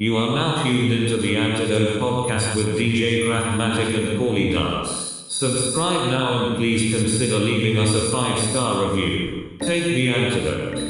You are now tuned into the Antidote podcast with DJ Craftmatic and Paulie Dance. Subscribe now and please consider leaving us a 5-star review. Take the antidote.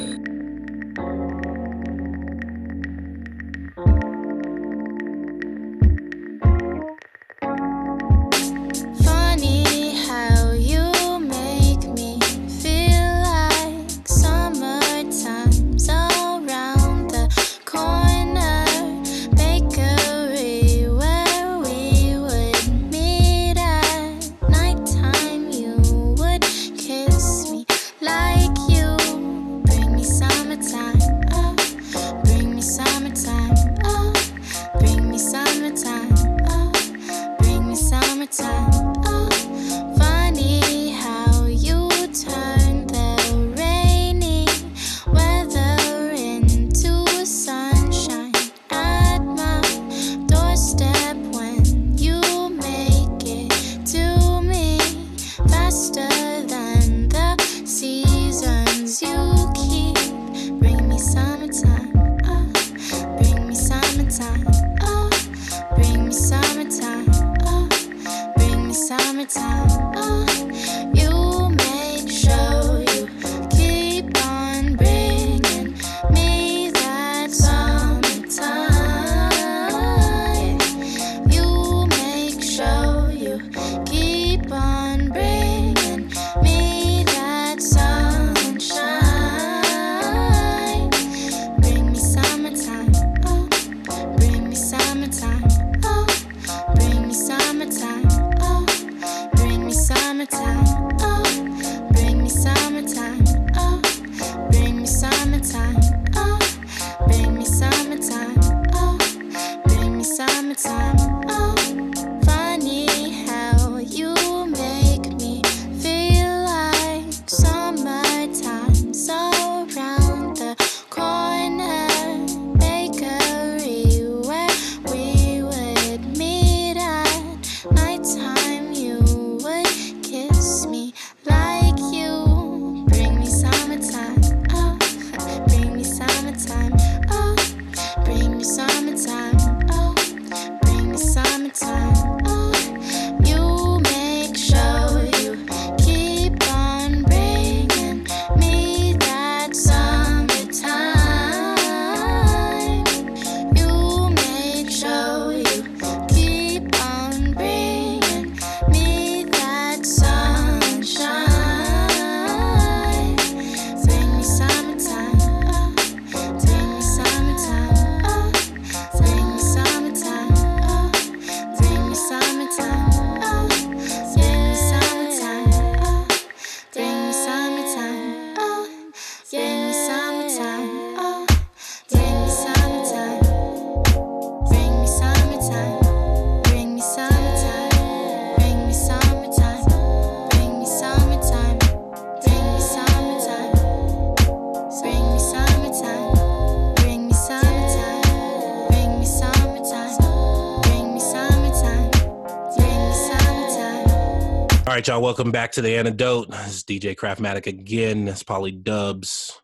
Right, y'all. Welcome back to the antidote. This is DJ Craftmatic again. It's Polly Dubs.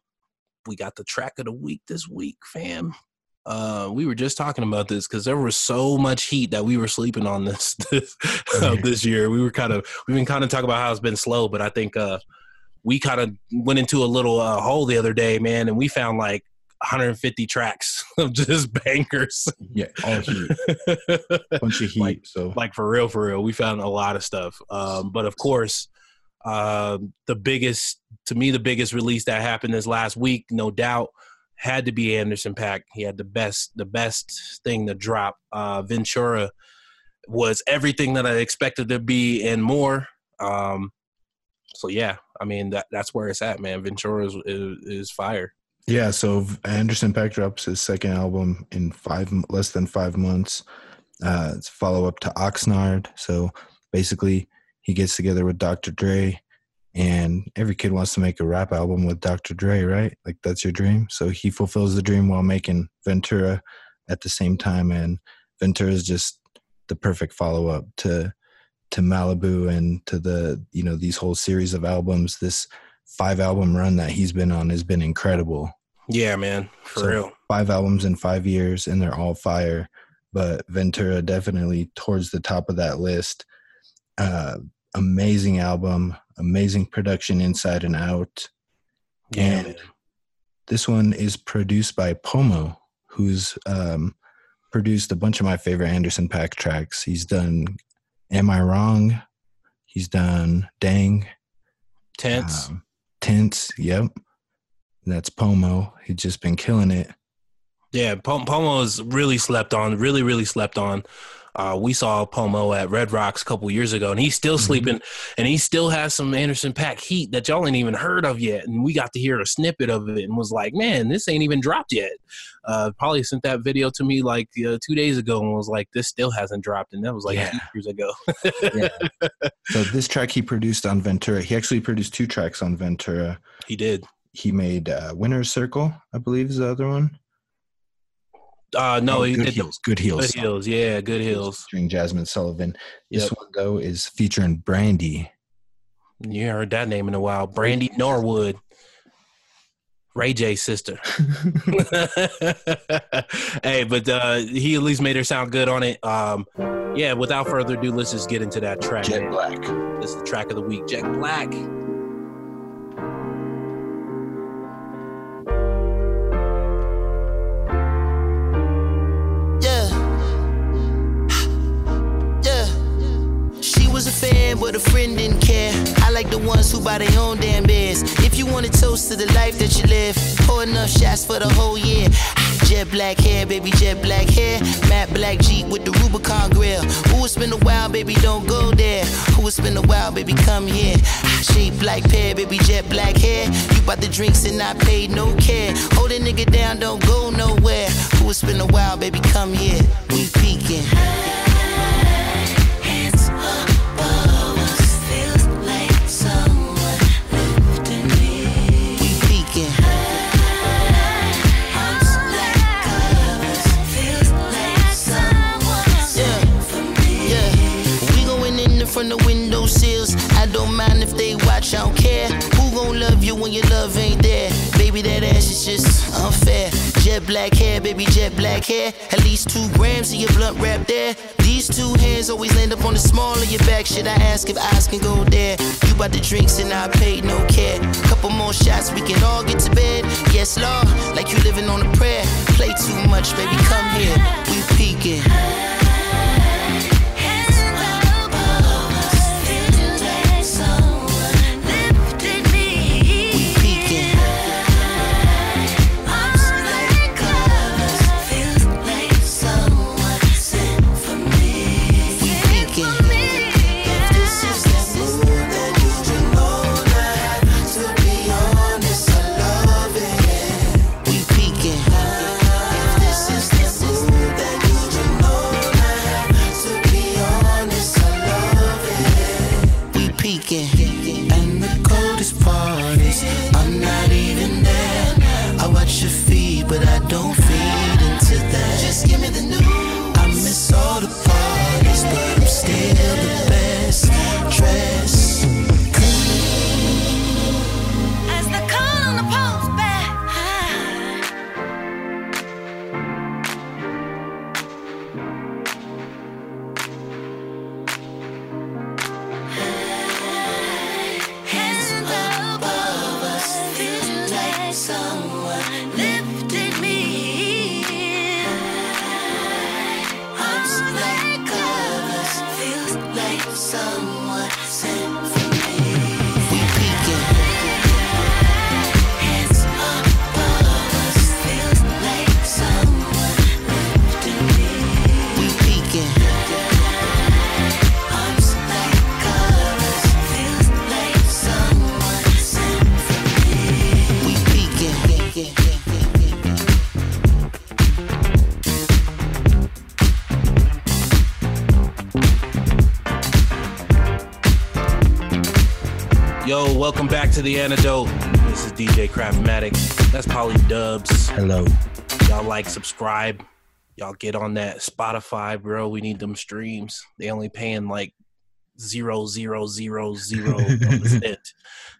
We got the track of the week this week, fam. Uh, we were just talking about this because there was so much heat that we were sleeping on this this, uh, this year. We were kind of we've been kind of talking about how it's been slow, but I think uh, we kind of went into a little uh, hole the other day, man, and we found like 150 tracks of just bangers. Yeah, all heat, bunch of heat. Like- so. like for real for real. We found a lot of stuff. Um, but of course um, the biggest to me the biggest release that happened this last week no doubt had to be Anderson .Paak he had the best the best thing to drop. Uh, ventura was everything that i expected to be and more. Um, so yeah i mean that that's where it's at man. Ventura is, is, is fire yeah, so Anderson .Paak drops his second album in five less than five months. Uh, it's follow up to Oxnard. So basically, he gets together with Dr. Dre, and every kid wants to make a rap album with Dr. Dre, right? Like that's your dream. So he fulfills the dream while making Ventura at the same time, and Ventura is just the perfect follow up to to Malibu and to the you know these whole series of albums. This five album run that he's been on has been incredible. Yeah, man, for So- real. Five albums in five years, and they're all fire. But Ventura definitely towards the top of that list. Uh, amazing album, amazing production inside and out. Yeah, And man. this one is produced by Pomo, who's um, produced a bunch of my favorite Anderson .Paak tracks. He's done Am I Wrong? He's done Dang. tense. Um, Tense, yep. That's Pomo. He's just been killing it. Yeah, Pom- Pomo is really slept on, really, really slept on. Uh, we saw Pomo at Red Rocks a couple years ago, and he's still Mhm. sleeping, and he still has some Anderson .Paak heat that y'all ain't even heard of yet. And we got to hear a snippet of it and was like, man, this ain't even dropped yet. Uh, probably sent that video to me like uh, two days ago and was like, this still hasn't dropped. And that was like Yeah. years ago. So this track he produced on Ventura. He actually produced two tracks on Ventura. he did. He made uh, Winner's Circle, I believe is the other one. Uh, no, Oh, Good Heels. Good Heels. Good Hills. Yeah, Good heels. Featuring Jazmine Sullivan. This one though is featuring Brandy. You heard that name in a while. Brandy Norwood. Ray J's sister. hey, but uh, he at least made her sound good on it. Um, yeah, without further ado, let's just get into that track. Jet man. Black. This is the track of the week. Jack Black. But a friend didn't care. I like the ones who buy their own damn beers. If you want to toast to the life that you live, pour enough shots for the whole year. Jet black hair, baby, jet black hair. Matte black Jeep with the Rubicon grill. Who it's been a while, baby, don't go there. Who it's been a while, baby, come here. Shape like pear, baby, jet black hair. You bought the drinks and I paid no care. Hold a nigga down, don't go nowhere. Who it's been a while, baby, come here. We peeking. In the window sills. I don't mind if they watch, I don't care. Who gon' love you when your love ain't there? Baby, that ass is just unfair. Jet black hair, baby, jet black hair. At least two grams of your blunt wrap there. These two hands always land up on the small of your back. Should I ask if eyes can go there? You bought the drinks and I paid no care. Couple more shots, we can all get to bed. Yes, Lord, like you living on a prayer. Play too much, baby, come here. We peeking. To the antidote. This is DJ Craftmatic. That's Polly Dubs. Hello. Y'all like, subscribe. Y'all get on that Spotify, bro. We need them streams. They only paying like zero zero zero zero percent.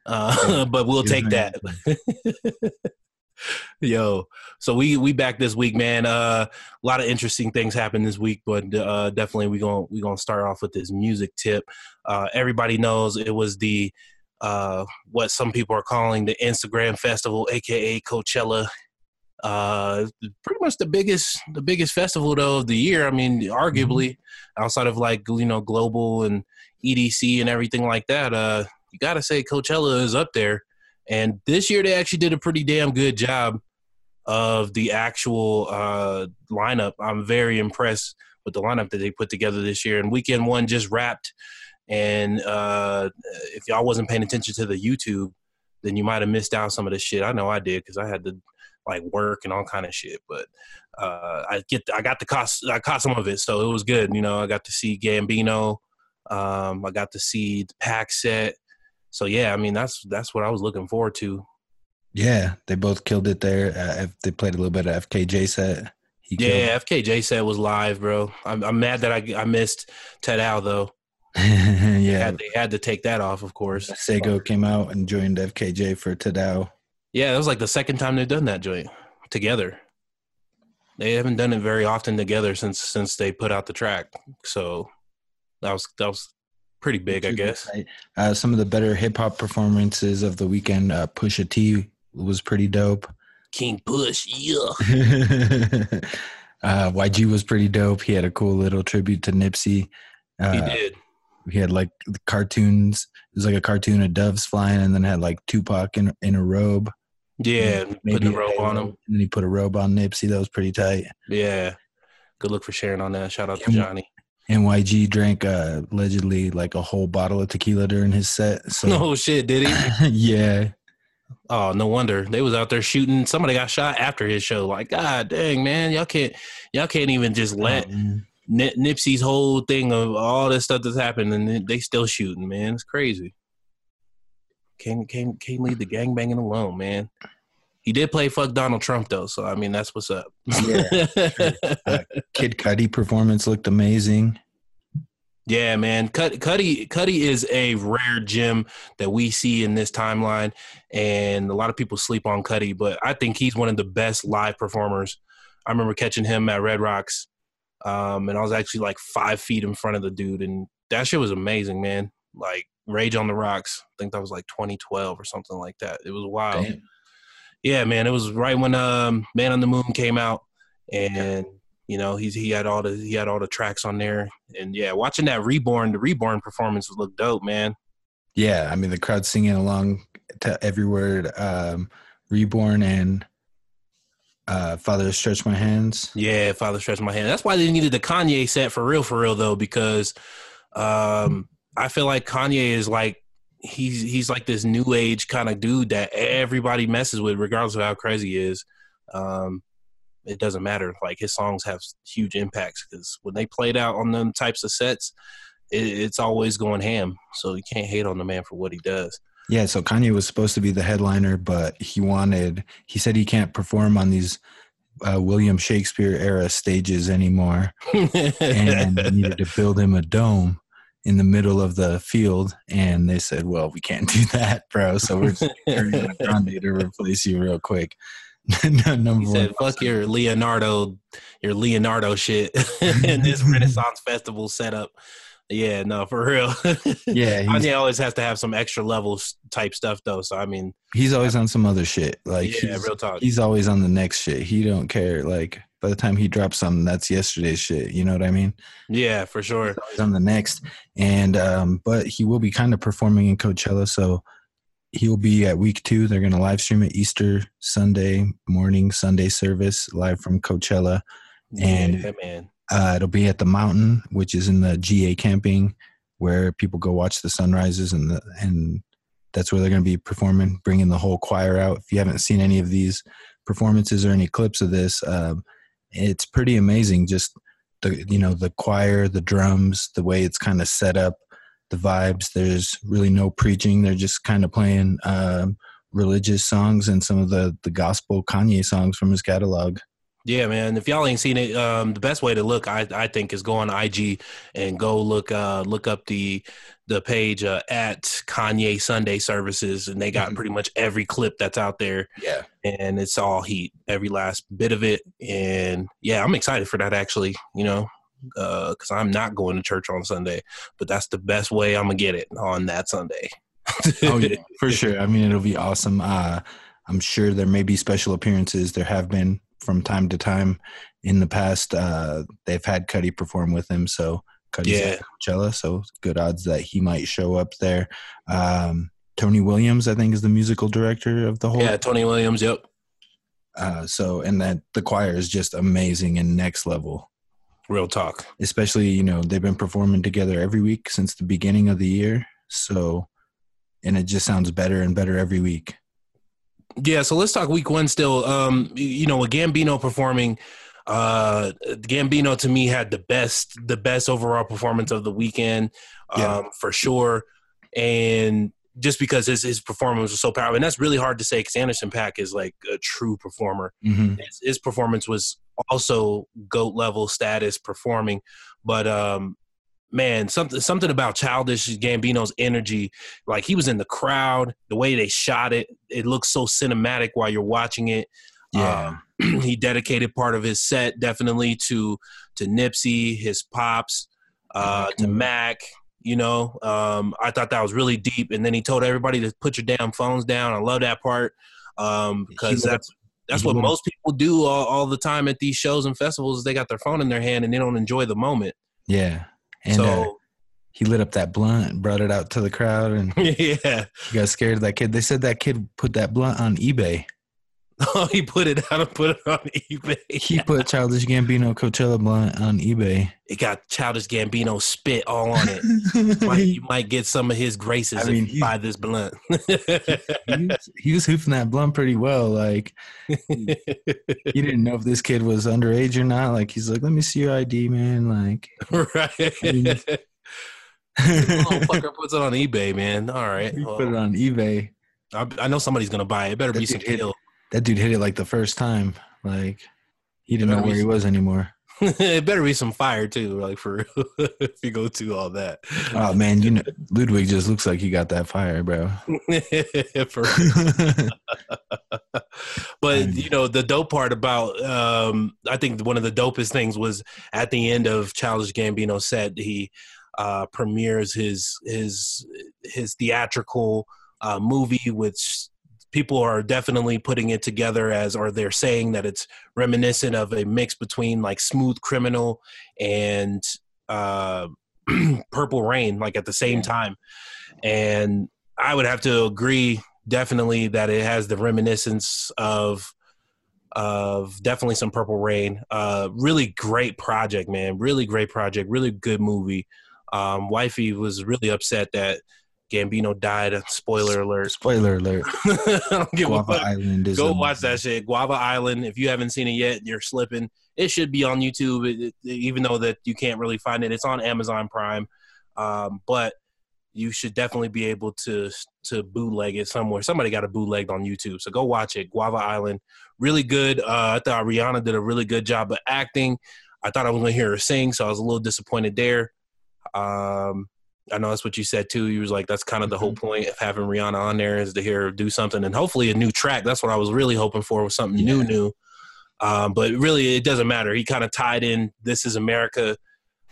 Uh, but we'll take that. Yo, so we we back this week, man. Uh, a lot of interesting things happened this week, but uh, definitely we gonna we gonna start off with this music tip. Uh, everybody knows it was the uh, what some people are calling the Instagram festival, aka Coachella. Uh, pretty much the biggest the biggest festival though of the year. I mean, arguably outside of like you know global and EDC and everything like that. Uh, you gotta say Coachella is up there. And this year they actually did a pretty damn good job of the actual uh, lineup. I'm very impressed with the lineup that they put together this year. And weekend one just wrapped. And uh, if y'all wasn't paying attention to the YouTube, then you might have missed out some of the shit. I know I did because I had to like work and all kind of shit. But uh, I get I got the cost I caught some of it, so it was good. You know, I got to see Gambino. Um, I got to see the .Paak set. So yeah, I mean that's that's what I was looking forward to. Yeah, they both killed it there. Uh, they played a little bit of FKJ set. He killed Yeah, FKJ set was live, bro. I'm, I'm mad that I I missed Tadow though. yeah, Had, they had to take that off, of course. Sego came out and joined FKJ for Tadow. Yeah, that was like the second time they've done that joint together. They haven't done it very often together since since they put out the track. So that was that was pretty big, I guess. Uh, some of the better hip hop performances of the weekend. Uh, Pusha T was pretty dope. King Push, yeah. uh, YG was pretty dope. He had a cool little tribute to Nipsey. Uh, He did. He had like the cartoons. It was like a cartoon of doves flying, and then had like Tupac in in a robe. Yeah, put a robe on him. And then he put a robe on Nipsey. That was pretty tight. Yeah. Good look for sharing on that. Shout out to Johnny. NYG drank uh, allegedly like a whole bottle of tequila during his set. So No shit, did he? yeah, Oh, no wonder they was out there shooting. Somebody got shot after his show. Like, God dang, man, y'all can't, y'all can't even just let Um, Nip- Nipsey's whole thing of all this stuff that's happened, and they still shooting, man. It's crazy. Can't can't can't leave the gangbanging alone, man. He did play fuck Donald Trump though, so I mean that's what's up. Yeah, Kid Cudi performance looked amazing. Yeah, man. Cud- Cudi Cudi is a rare gem that we see in this timeline, and a lot of people sleep on Cudi, but I think he's one of the best live performers. I remember catching him at Red Rocks, um, and I was actually like five feet in front of the dude, and that shit was amazing, man. Like Rage on the Rocks, I think that was like 2012 or something like that. It was wild. Damn. Yeah, man. It was right when um, Man on the Moon came out, and you know he's he had all the he had all the tracks on there, and yeah, watching that Reborn, the Reborn performance looked dope, man. Yeah, I mean the crowd singing along to every word. Um, Reborn and uh, Father Stretch My Hands. Yeah, Father Stretch My Hand. That's why they needed the Kanye set for real, for real though, because um, I feel like Kanye is like he's he's like this new age kind of dude that everybody messes with, regardless of how crazy he is. Um, it doesn't matter. Like his songs have huge impacts because when they played out on them types of sets, it, it's always going ham. So you can't hate on the man for what he does. Yeah, so Kanye was supposed to be the headliner, but he wanted. He said he can't perform on these uh, William Shakespeare era stages anymore, and needed to build him a dome in the middle of the field. And they said, "Well, we can't do that, bro. So we're just Grande to replace you real quick." Number He said, "Fuck your Leonardo, your Leonardo shit in this Renaissance Festival setup." Yeah, no, for real. Yeah, he's, Kanye always has to have some extra levels type stuff though. So I mean, he's always on some other shit. Like yeah, he's, real talk. he's always on the next shit. He don't care. Like by the time he drops something, that's yesterday's shit. You know what I mean? Yeah, for sure. He's on the next. And um, but he will be kind of performing in Coachella, so he'll be at week two. They're gonna live stream it Easter Sunday morning, Sunday service live from Coachella. And- yeah, man. Uh, it'll be at the mountain, which is in the GA camping, where people go watch the sunrises, and the, and that's where they're going to be performing, bringing the whole choir out. If you haven't seen any of these performances or any clips of this, um, it's pretty amazing. Just the you know the choir, the drums, the way it's kind of set up, the vibes. There's really no preaching. They're just kind of playing um, religious songs and some of the the gospel Kanye songs from his catalog. Yeah, man. If y'all ain't seen it, um, the best way to look, I, I think, is go on IG and go look uh, look up the the page uh, at Kanye Sunday Services, and they got Mhm. pretty much every clip that's out there, Yeah. and it's all heat, every last bit of it. And yeah, I'm excited for that actually. You know, because I'm not going to church on Sunday, but that's the best way I'm gonna get it on that Sunday. Oh yeah, for sure. I mean, it'll be awesome. Uh, I'm sure there may be special appearances. There have been from time to time in the past. Uh, they've had Cudi perform with him, so Cudi's Yeah. at Coachella, so good odds that he might show up there. Um, Tony Williams, I think, is the musical director of the whole. yeah, Tony Williams. Yep. Uh, so, and that the choir is just amazing and next level. Real talk. Especially, you know, they've been performing together every week since the beginning of the year. So, and it just sounds better and better every week. Yeah, so let's talk week one still. Um, you know, with Gambino performing, uh Gambino to me had the best the best overall performance of the weekend, um, Yeah. for sure. And just because his his performance was so powerful, and that's really hard to say because Anderson .Paak is like a true performer. hmm His, his performance was also goat level status performing, but um man, something something about childish Gambino's energy, like he was in the crowd, the way they shot it, it looks so cinematic while you're watching it. Yeah. Um, he dedicated part of his set definitely to to Nipsey, his pops, uh, to Mac. You know, um, I thought that was really deep. And then he told everybody to put your damn phones down. I love that part um, because let- that's that's what most people do all, all the time at these shows and festivals. Is they got their phone in their hand and they don't enjoy the moment. Yeah. And uh, so he lit up that blunt, brought it out to the crowd, and yeah, he got scared of that kid. They said that kid put that blunt on eBay. he put it out and put it on eBay. He put Childish Gambino Coachella blunt on eBay. It got Childish Gambino spit all on it. might, you might get some of his graces I mean, if you buy this blunt. he, was, he was hoofing that blunt pretty well. Like he didn't know if this kid was underage or not. Like he's like, "Let me see your ID, man." Like, right. Motherfucker puts it on eBay, man. All right. he well, put it on eBay. I, I know somebody's gonna buy it. It better be some kill. That dude hit it like the first time. Like he didn't know where he some- was anymore. it better be some fire too, like for real. if you go to all that. Oh man, you know Ludwig just looks like he got that fire, bro. For but you know the dope part about um i think one of the dopest things was at the end of childish gambino set he uh premieres his his his theatrical uh movie which people are definitely putting it together as or they're saying that it's reminiscent of a mix between like smooth criminal and uh purple rain like at the same time. And i would have to agree definitely that it has the reminiscence of of definitely some purple rain. Uh really great project man. Really great project. Really good movie. Um wifey was really upset that gambino died spoiler alert Spoiler alert. I don't give a Guava fuck. Island is Go a- watch that shit. Guava Island. If you haven't seen it yet, you're slipping. It should be on YouTube, it- it- even though that you can't really find it. It's on Amazon Prime, um, but you should definitely be able to to bootleg it somewhere. Somebody got it bootlegged on YouTube, so go watch it. Guava Island, really good. Uh, I thought Rihanna did a really good job of acting. I thought I was gonna hear her sing, so I was a little disappointed there. Um, I know that's what you said too. You was like, that's kind of the whole point of having Rihanna on there is to hear her do something and hopefully a new track. That's what I was really hoping for was something new, new. Um, but really, it doesn't matter. He kind of tied in "This Is America"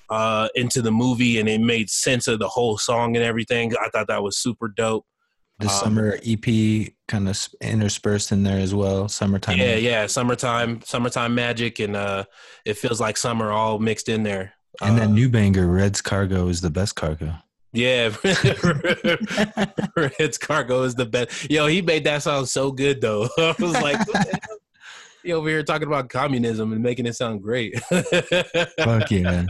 uh, into the movie, and it made sense of the whole song and everything. I thought that was super dope. The Um, summer EP kind of interspersed in there as well. Summertime. Yeah, yeah, summertime, summertime magic, and uh, it feels like summer all mixed in there. And that Uh, new banger, Red's Cargo, is the best cargo. Yeah, Red's Cargo is the best. Yo, he made that sound so good though. I was like, what he over here talking about communism and making it sound great. Fuck yeah.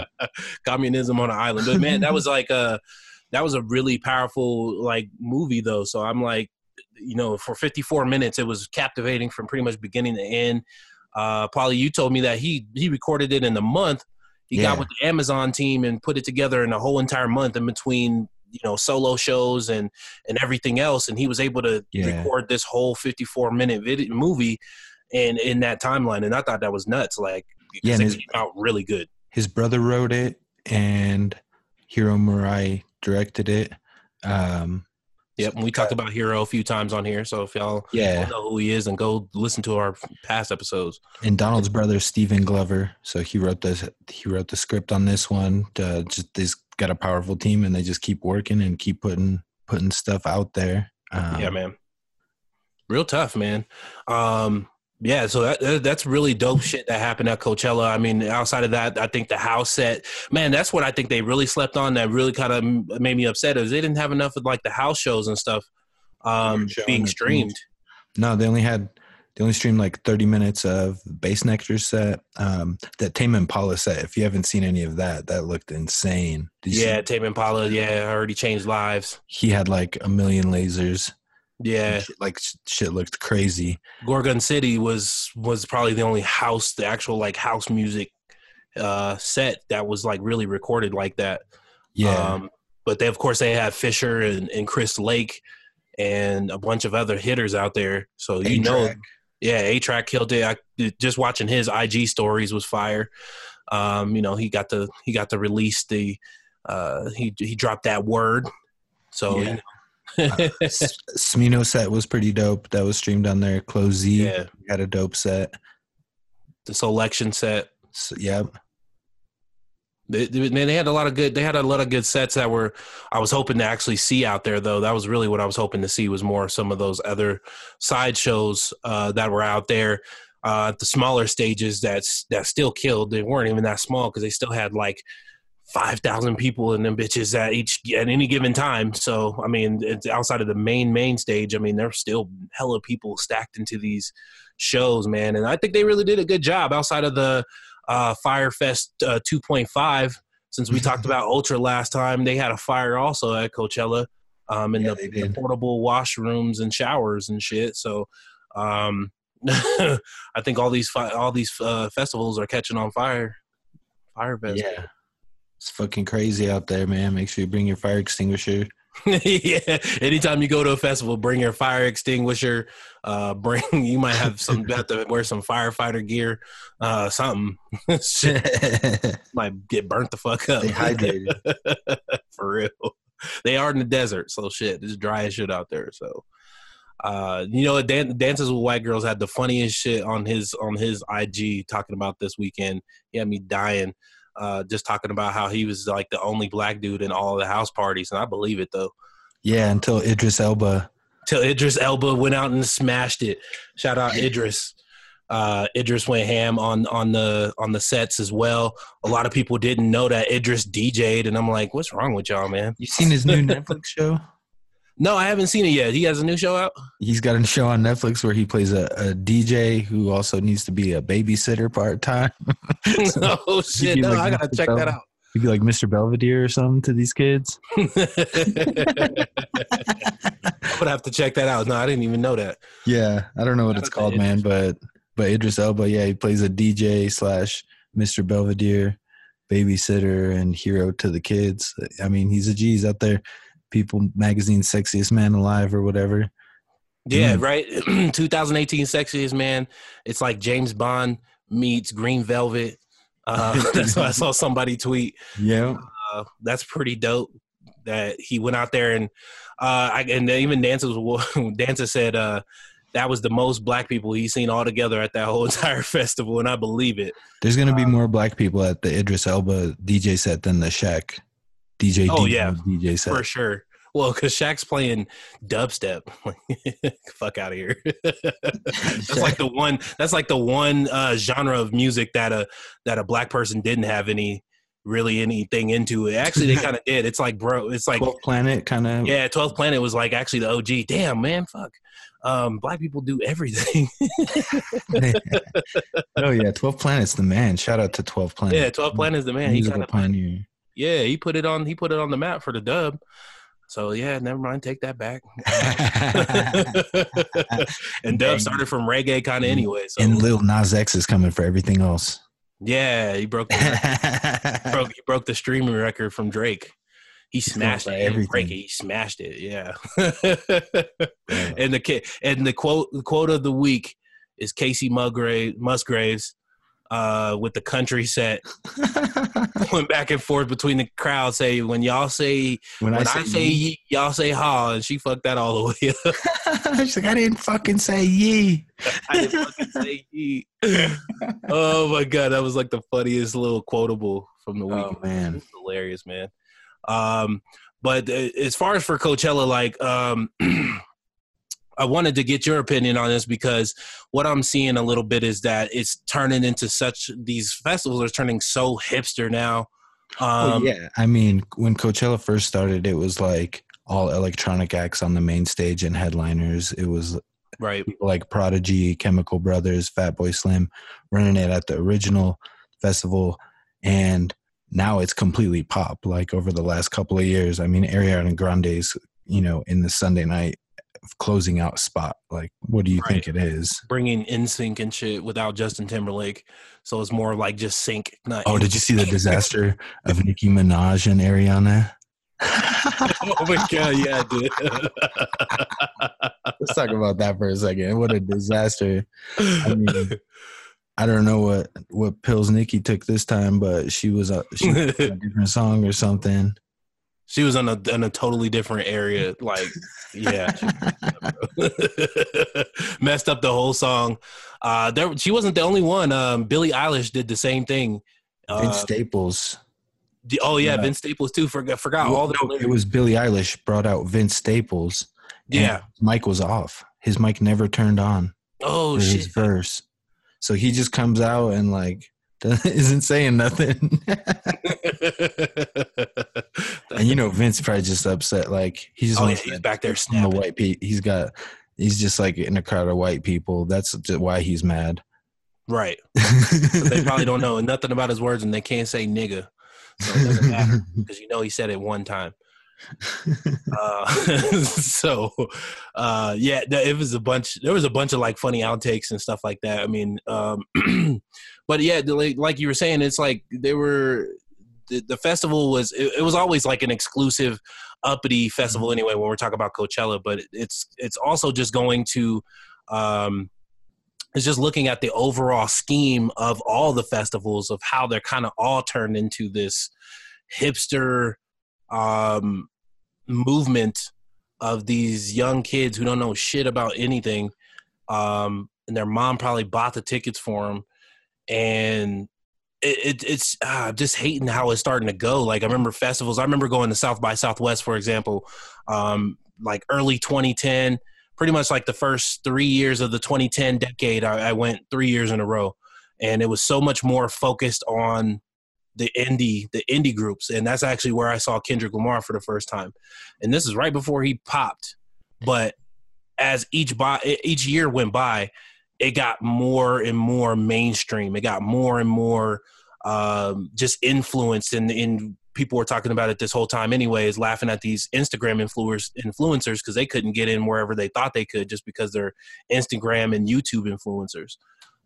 communism on an island. But man, that was like a that was a really powerful like movie though. So I'm like, you know, for 54 minutes, it was captivating from pretty much beginning to end. Uh, Paulie, you told me that he he recorded it in a month. He Yeah. got with the Amazon team and put it together in a whole entire month in between you know solo shows and and everything else and he was able to Yeah. record this whole 54 minute video movie in in that timeline, and I thought that was nuts. Like, yeah, it his- came out really good. his brother wrote it and Hiro Murai directed it. Um, Yep, and we talked about Hiro a few times on here. So if y'all yeah, know who he is, and go listen to our past episodes. and Donald's brother Stephen Glover. So he wrote this. He wrote the script on this one. Uh, just they's got a powerful team, and they just keep working and keep putting putting stuff out there. Um, yeah, man. Real tough, man. Um, yeah, so that, that- that's really dope shit that happened at Coachella. I mean, outside of that, I think the house set, man, that's what I think they really slept on. That really kind of made me upset is they didn't have enough of like the house shows and stuff um, being streamed. No, they only had they only streamed like 30 minutes of Bassnectar set. Um, that Tame Impala set. If you haven't seen any of that, that looked insane. You see- Yeah, Tame Impala. Yeah, already changed lives. he had like a million lasers. Yeah, Shit- like shit looked crazy. Gorgon City was was probably the only house, the actual like house music uh set that was like really recorded like that. Yeah, Um, but they, of course, they had Fisher and, and Chris Lake and a bunch of other hitters out there. So you know, A-Trak. yeah, A-Trak killed it. I, just watching his IG stories was fire. Um, you know, he got the he got to release the uh, he he dropped that word. So Yeah. you know, S- Smino set was pretty dope. That was streamed on there. Close Z yeah, had a dope set. the selection set. So, yep. They, they, man, they had a lot of good. They had a lot of good sets that were. I was hoping to actually see out there, though. That was really what I was hoping to see was more some of those other side shows uh, that were out there. Uh, the smaller stages that's that still killed. They weren't even that small because they still had like five thousand people in them bitches at each at any given time. So I mean, it's outside of the main main stage. I mean, there's still hella people stacked into these shows, man. And I think they really did a good job outside of the uh, Firefest uh, 2.5. Since we talked about Ultra last time, they had a fire also at Coachella, um, in Yeah, the, the portable washrooms and showers and shit. So, um, I think all these fi- all these uh, festivals are catching on fire. Firefest, Yeah. It's fucking crazy out there, man. Make sure you bring your fire extinguisher. yeah. Anytime you go to a festival, bring your fire extinguisher. Uh, bring you might have some have to wear some firefighter gear, uh, something. Might get burnt the fuck up. hydrated. for real. They are in the desert, so shit, it's dry as shit out there. So, uh, you know, Dan- Dances with White Girls had the funniest shit on his on his IG talking about this weekend. He had me dying, uh, just talking about how he was like the only black dude in all the house parties, and I believe it though. Yeah, until Idris Elba. Till Idris Elba went out and smashed it. Shout out Idris. Uh, Idris went ham on on the on the sets as well. A lot of people didn't know that Idris DJ'd, and I'm like, what's wrong with y'all, man? You seen his new Netflix show? No, I haven't seen it yet. He has a new show out. He's got a show on Netflix where he plays a, a DJ who also needs to be a babysitter part time. oh shit! No, like I gotta check that out. He'd be like Mr. Belvedere or something to these kids. I'm gonna have to check that out. No, I didn't even know that. Yeah, I don't know what it's called, man, but but Idris Elba, yeah, he plays a DJ slash Mr. Belvedere, babysitter, and hero to the kids. I mean, he's a G. He's out there. People magazine sexiest man alive or whatever. Yeah, Mm. right. 2018 sexiest man. It's like James Bond meets Green Velvet. Uh, that's what I saw somebody tweet. Yeah, Uh, that's pretty dope. That he went out there and uh, I, and even Dances Dancer said uh, that was the most black people he's seen all together at that whole entire festival, and I believe it. there's gonna Uh, be more black people at the Idris Elba DJ set than the Shaq DJ. Oh, yeah, DJ set. for sure. Well, because Shaq's playing dubstep. Fuck out of here. that's like the one. That's like the one uh, genre of music that a that a black person didn't have any really anything into it. Actually, they kind of did. It's like bro. It's like 12th Planet kind of. yeah. Twelfth Planet was like actually the OG. Damn man, fuck. Um, black people do everything. oh yeah, 12th Planet's the man. Shout out to 12th Planet. yeah, Twelfth Planet is the man. He Musical kind of pioneer. Yeah. He put it on. He put it on the map for the dub. So yeah, never mind. Take that back. and Dub started from reggae kind of anyway. So and Lil Nas X is coming for everything else. yeah, he broke the, broke he broke the streaming record from Drake. He smashed it. Everything. Break it. He smashed it. Yeah. and the and the quote the quote of the week is Kacey Musgrave, Musgraves uh, with the country set going back and forth between the crowd. Say when y'all say when, when I say, ye, y'all say ha, and she fucked that all the way up. she's like, I didn't fucking say ye. I didn't fucking say ye. oh my god, that was like the funniest little quotable from the week. Oh man. Hilarious, man. Um, but uh, as far as for Coachella, like, um, I wanted to get your opinion on this because what I'm seeing a little bit is that it's turning into such these festivals are turning so hipster now. Um, yeah, I mean, when Coachella first started, it was like all electronic acts on the main stage and headliners. It was right. like Prodigy, Chemical Brothers, Fatboy Slim running it at the original festival, and now it's completely pop. Like over the last couple of years, I mean, Ariana Grande's, you know, in the Sunday night closing out spot. Like, what do you think it is? Bringing NSYNC and shit without Justin Timberlake, so it's more like just sync. Not Oh, did you see the disaster of Nicki Minaj and Ariana? oh my god, yeah, dude. Let's talk about that for a second. What a disaster. I mean, I don't know what what pills Nicki took this time, but she was a, she was a different song or something. She was on a in a totally different area. Like, yeah, messed up the whole song. Uh, there, she wasn't the only one. Um, Billie Eilish did the same thing. Uh, Vince Staples. the- oh yeah, yeah. Vince Staples too. Forgot forgot all the. No, it was Billie Eilish brought out Vince Staples. Yeah. Mike was off. His mic never turned on Oh for his verse, so he just comes out and like isn't saying nothing. and you know, Vince probably just upset. Like he just Oh, wants he's back there from the white He's got. He's just like in a crowd of white people. That's why he's mad. right. they probably don't know nothing about his words, and they can't say nigga, so it doesn't matter because you know he said it one time. Uh, so, uh, yeah, it was a bunch. There was a bunch of like funny outtakes and stuff like that. I mean, um, but yeah, like, like you were saying, it's like they were. The, the festival was it, it was always like an exclusive uppity festival anyway when we're talking about Coachella but it's it's also just going to um it's just looking at the overall scheme of all the festivals of how they're kind of all turned into this hipster um movement of these young kids who don't know shit about anything um and their mom probably bought the tickets for them and it, it, it's uh, just hating how it's starting to go. Like I remember festivals. I remember going to South by Southwest, for example, um, like early 2010, pretty much like the first three years of the 2010 decade. I, I went three years in a row, and it was so much more focused on the indie, the indie groups, and that's actually where I saw Kendrick Lamar for the first time. And this is right before he popped, but as each by each year went by, it got more and more mainstream. It got more and more um, just influenced, and, and people were talking about it this whole time. Anyways, laughing at these Instagram influencers because they couldn't get in wherever they thought they could just because they're Instagram and YouTube influencers.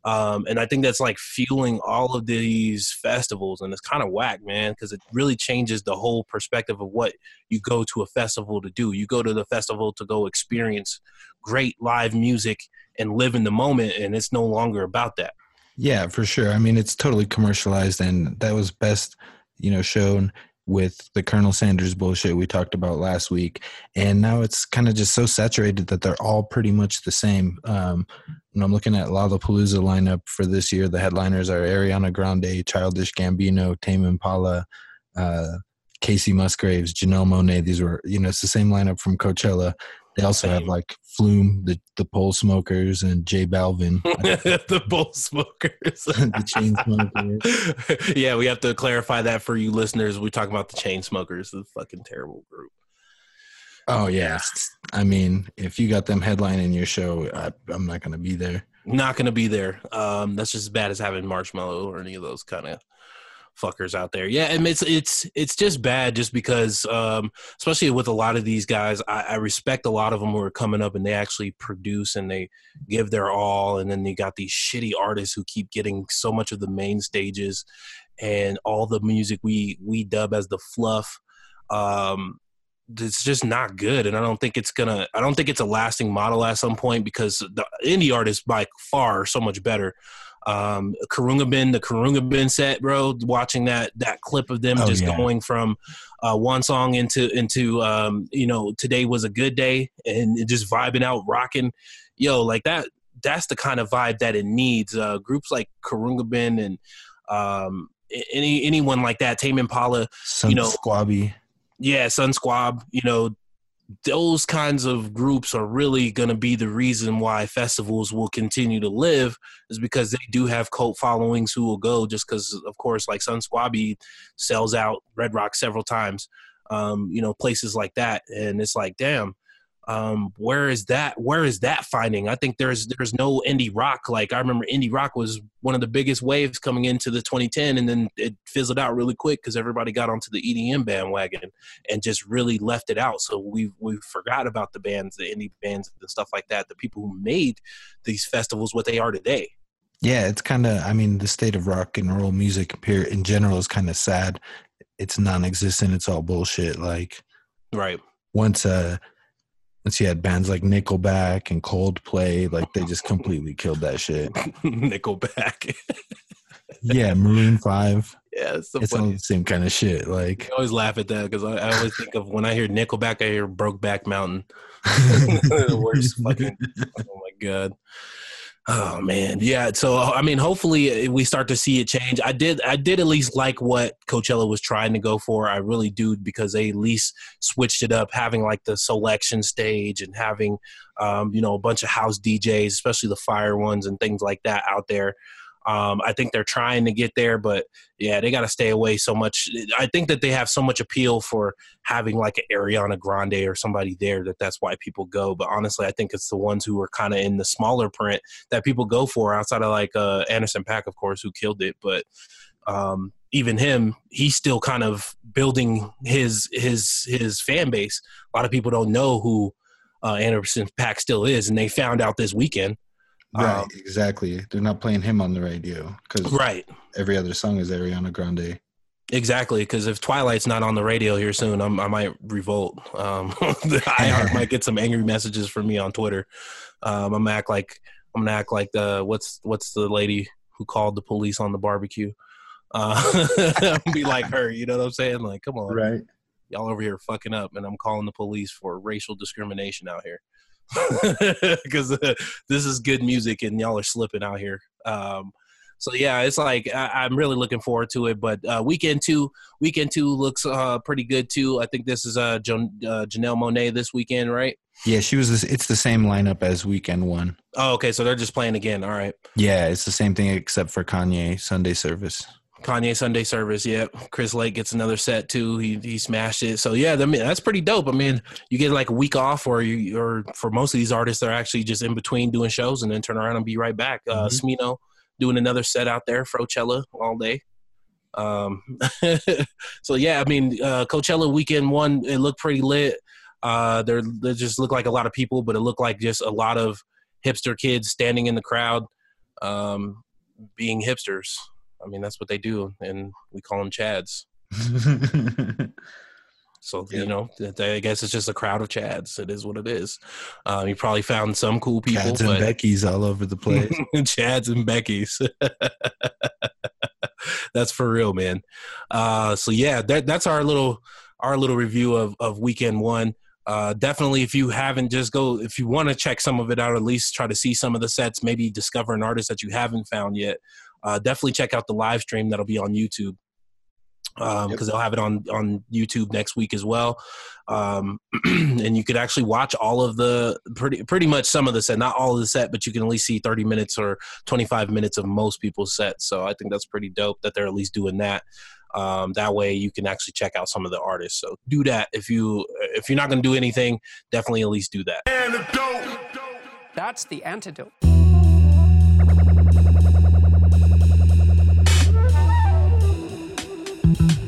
Um, and I think that's like fueling all of these festivals, and it's kind of whack, man, because it really changes the whole perspective of what you go to a festival to do. You go to the festival to go experience great live music and live in the moment, and it's no longer about that. Yeah, for sure. I mean, it's totally commercialized, and that was best, you know, shown with the Colonel Sanders bullshit we talked about last week. And now it's kind of just so saturated that they're all pretty much the same. Um, when I'm looking at Lollapalooza lineup for this year, the headliners are Ariana Grande, Childish Gambino, Tame Impala, uh, Kacey Musgraves, Janelle Monáe. These were, you know, it's the same lineup from Coachella. They also have like Flume, the the Pole Smokers, and J Balvin, the pole smokers. the Chainsmokers. yeah, we have to clarify that for you listeners. We talk about the Chainsmokers, the fucking terrible group. Oh yeah, I mean, if you got them headlining your show, I, I'm not gonna be there. Not gonna be there. Um, that's just as bad as having Marshmello or any of those kind of fuckers out there. Yeah, and it's it's it's just bad just because, um, especially with a lot of these guys, I, I respect a lot of them who are coming up and they actually produce and they give their all, and then you got these shitty artists who keep getting so much of the main stages and all the music we we dub as the fluff. Um, it's just not good, and I don't think it's gonna. I don't think it's a lasting model at some point because the indie artists by far are so much better. Um, Khruangbin, the Khruangbin set, bro. Watching that that clip of them Oh, just yeah. going from uh, one song into into um, you know today was a good day and just vibing out, rocking, yo, like that. That's the kind of vibe that it needs. Uh, groups like Khruangbin and um, any anyone like that, Tame Impala, Sun You know- Squabby. yeah, Sun Squab, you know, those kinds of groups are really going to be the reason why festivals will continue to live is because they do have cult followings who will go just because, of course, like Sunsquabi sells out Red Rock several times, um, you know, places like that. And it's like, damn, um, where is that? Where is that finding? I think there's there's no indie rock. Like I remember indie rock was one of the biggest waves coming into the 2010, and then it fizzled out really quick because everybody got onto the EDM bandwagon and just really left it out. So we we forgot about the bands, the indie bands and stuff like that, the people who made these festivals what they are today. Yeah, it's kind of. I mean, the state of rock and roll music here in general is kind of sad. It's non-existent. It's all bullshit. Like Right. once, uh, you had bands like Nickelback and Coldplay, like they just completely killed that shit. Nickelback. Yeah, Maroon Five. yeah, so It's all the same kind of shit. Like I always laugh at that because I, I always think of when I hear Nickelback, I hear Brokeback Mountain. the worst fucking. Oh my god. Oh man, yeah. So I mean, hopefully we start to see it change. I did, I did at least like what Coachella was trying to go for. I really do because they at least switched it up, having like the selection stage and having, um, you know, a bunch of house DJs, especially the fire ones and things like that out there. Um, I think they're trying to get there, but yeah, they got to stay away so much. I think that they have so much appeal for having like an Ariana Grande or somebody there that that's why people go. But honestly, I think it's the ones who are kind of in the smaller print that people go for outside of like uh, Anderson .Paak, of course, who killed it. But um, even him, he's still kind of building his his his fan base. A lot of people don't know who uh, Anderson .Paak still is, and they found out this weekend. Right, Um, exactly. They're not playing him on the radio because Right. every other song is Ariana Grande. Exactly, because if Twilight's not on the radio here soon, I'm, I might revolt. Um, I might get some angry messages from me on Twitter. Um, I'm gonna act like I'm gonna act like the what's what's the lady who called the police on the barbecue? Uh, be like her, you know what I'm saying? Like, come on, Right. y'all over here fucking up, and I'm calling the police for racial discrimination out here. Because uh, this is good music, and y'all are slipping out here. Um, so yeah, it's like I, I'm really looking forward to it. But uh, weekend two, weekend two looks uh, pretty good too. I think this is uh, Jan- uh, Janelle Monáe this weekend, right? Yeah, she was. This, it's the same lineup as Weekend One. Oh, okay. So they're just playing again. All right. Yeah, it's the same thing except for Kanye Sunday service. Kanye Sunday service. Yep. Chris Lake gets another set too. He he smashed it. So yeah, I mean that's pretty dope. I mean, you get like a week off, or you or for most of these artists, they're actually just in between doing shows and then turn around and be right back. Uh, Smino doing another set out there, Frochella all day. Um, so yeah, I mean, uh, Coachella weekend one, it looked pretty lit. Uh, there, there just looked like a lot of people, but it looked like just a lot of hipster kids standing in the crowd, um, being hipsters. I mean, that's what they do, and we call them Chads. So Yeah. you know, I guess it's just a crowd of Chads. It is what it is. Um, you probably found some cool people, Cats and but Becky's all over the place. Chads and Becky's. that's for real, man. Uh, so yeah, that that's our little our little review of of weekend one. Uh, definitely, if you haven't, just go. If you want to check some of it out, at least try to see some of the sets. Maybe discover an artist that you haven't found yet. Uh, definitely check out the live stream that'll be on YouTube because Yep. they'll have it on on YouTube next week as well. Um, and you could actually watch all of the pretty pretty much some of the set, not all of the set, but you can at least see 30 minutes or 25 minutes of most people's sets. So I think that's pretty dope that they're at least doing that. Um, that way you can actually check out some of the artists. So do that if you if you're not going to do anything, definitely at least do that. Antidote. That's the antidote. mm-hmm.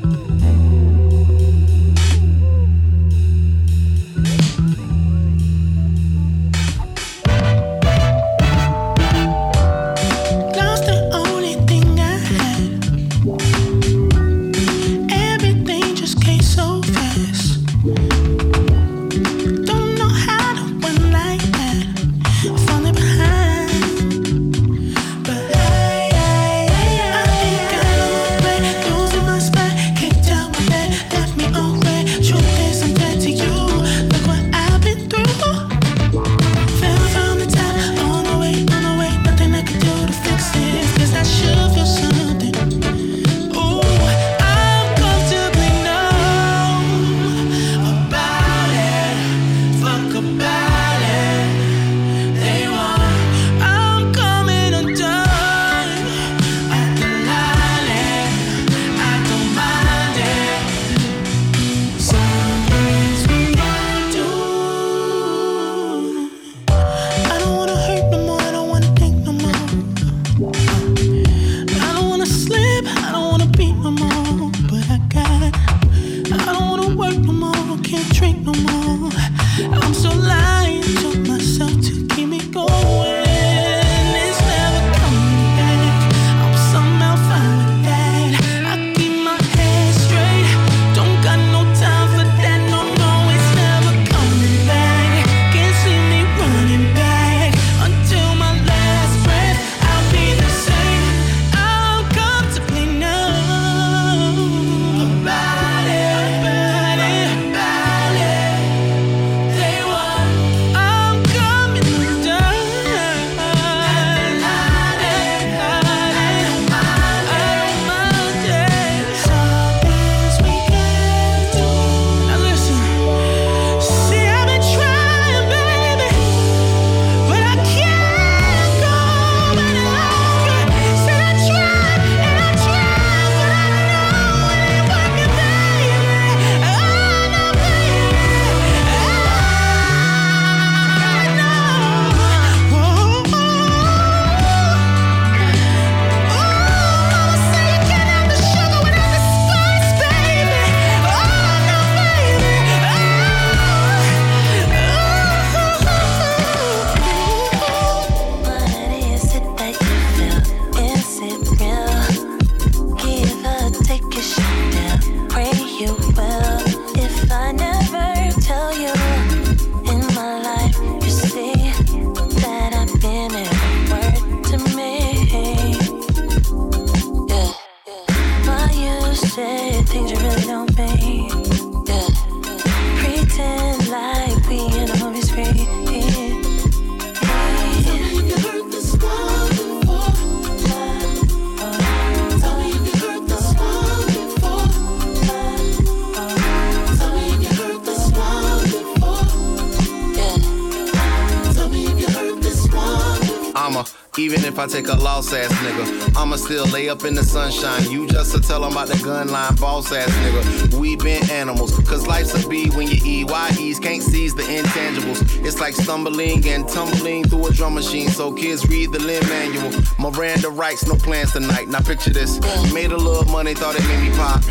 I take a loss ass nigga, I'ma still lay up in the sunshine. You just to tell 'em about the gun line boss ass nigga. We been animals, cause life's a B when you EYEs can't seize the intangibles. It's like stumbling and tumbling through a drum machine, so kids read the limb manual. Miranda writes, no plans tonight. Now picture this. Made a little money, thought it made me pop.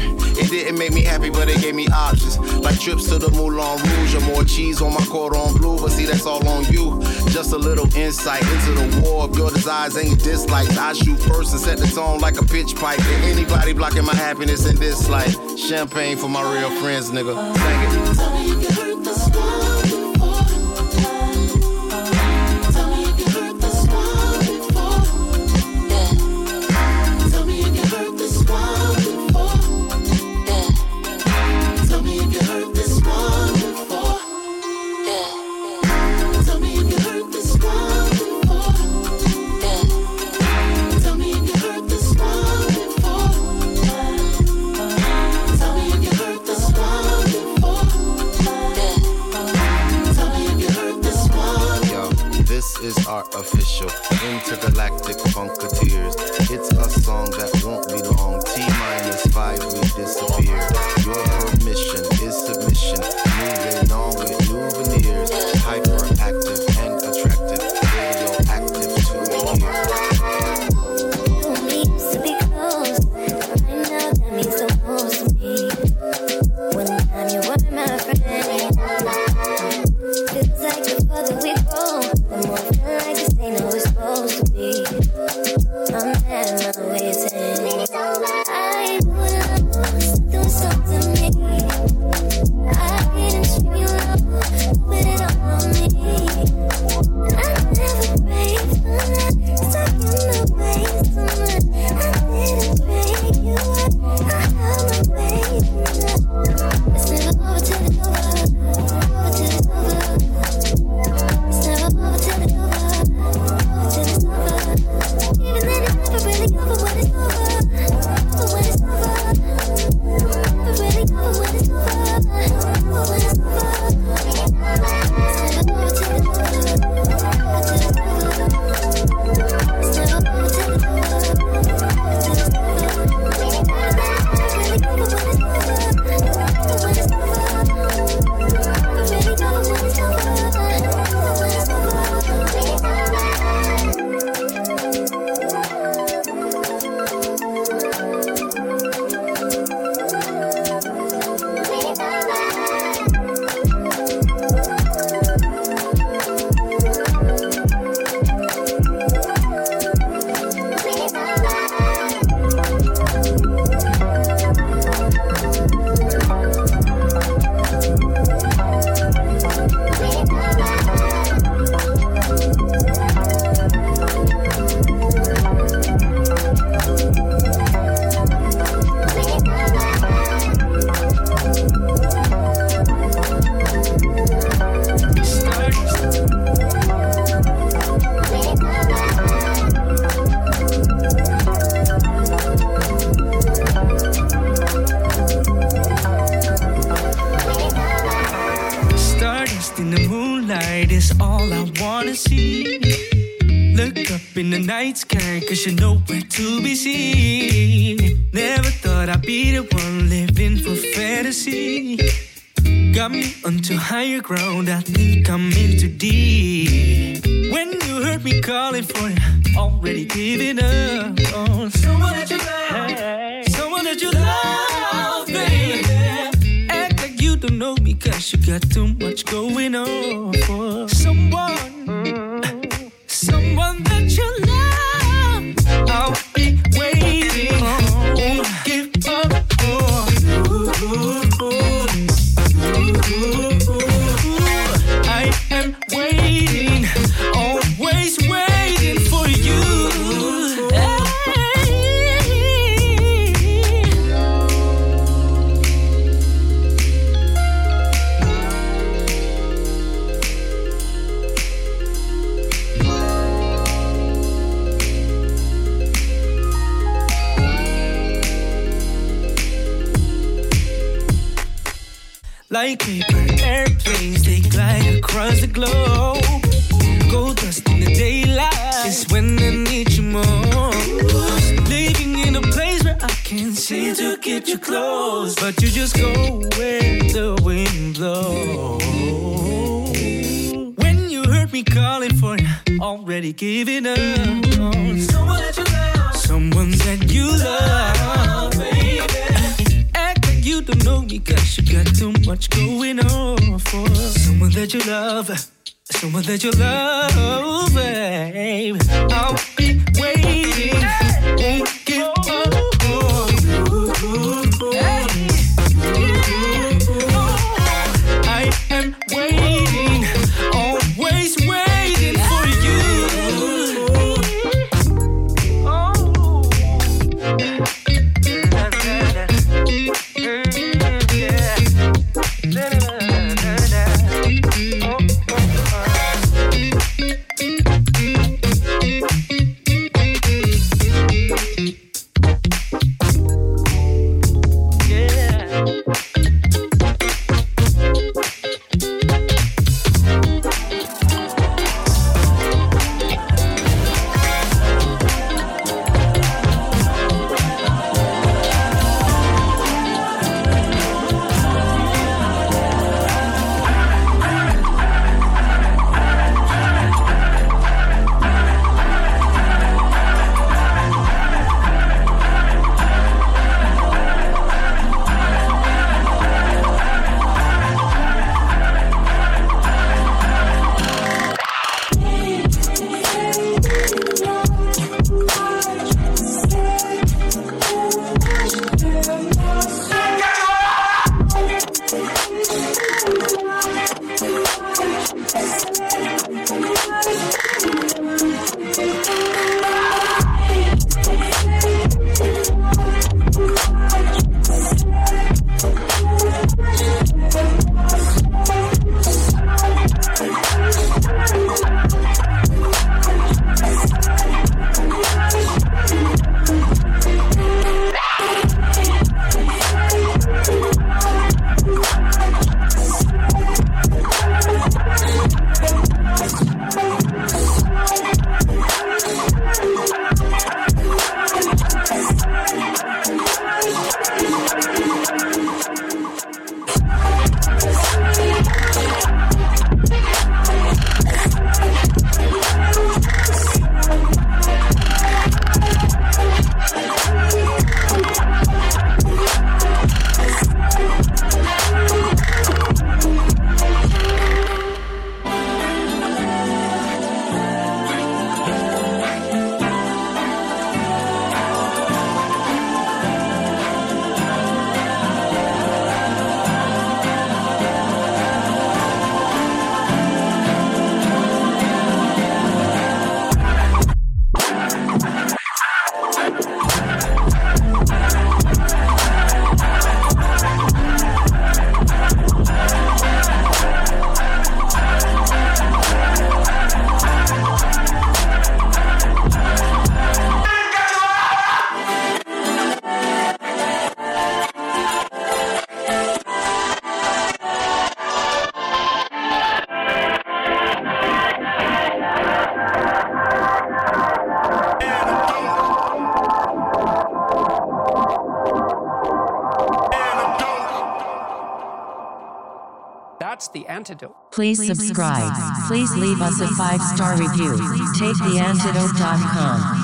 It didn't make me happy, but it gave me options. Like trips to the Moulin Rouge or more cheese on my cordon bleu. But see, that's all on you. Just a little insight into the war of your desires and your dislikes. I shoot first set the tone like a pitch pipe. And anybody blocking my happiness in this life. Champagne for my real friends, nigga. Sing it. Sky, cause you know where to be seen. Never thought I'd be the one living for fantasy. Got me onto higher ground, I think Like paper airplanes, they glide across the globe. Gold dust in the daylight is when I need you most. Living in a place where I can't seem to get you close, but you just go where the wind blows. When you heard me calling for you, already giving up. Someone that you love, someone that you love, baby. Act like you don't know me, cause got too much going on for someone that you love. Someone that you love, babe. I'll Please subscribe. Please leave us a five star review. TakeTheAntidote.com.